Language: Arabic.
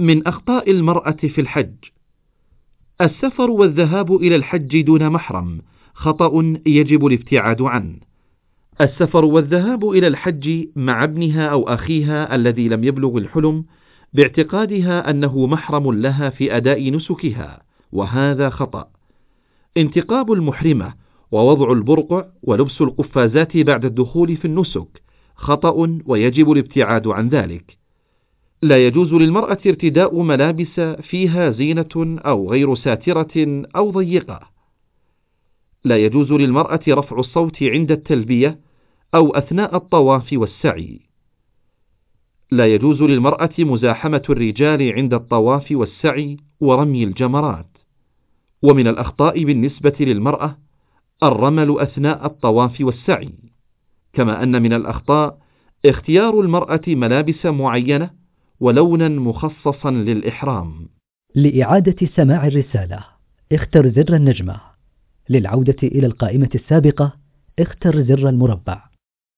من أخطاء المرأة في الحج. السفر والذهاب إلى الحج دون محرم خطأ يجب الابتعاد عنه. السفر والذهاب إلى الحج مع ابنها أو أخيها الذي لم يبلغ الحلم باعتقادها أنه محرم لها في أداء نسكها وهذا خطأ. انتقاب المحرمة ووضع البرقع ولبس القفازات بعد الدخول في النسك خطأ ويجب الابتعاد عن ذلك. لا يجوز للمرأة ارتداء ملابس فيها زينة أو غير ساترة أو ضيقة. لا يجوز للمرأة رفع الصوت عند التلبية أو أثناء الطواف والسعي. لا يجوز للمرأة مزاحمة الرجال عند الطواف والسعي ورمي الجمرات. ومن الأخطاء بالنسبة للمرأة الرمل أثناء الطواف والسعي. كما أن من الأخطاء اختيار المرأة ملابس معينة ولونا مخصصا للإحرام. لإعادة سماع الرسالة اختر زر النجمة. للعودة إلى القائمة السابقة اختر زر المربع.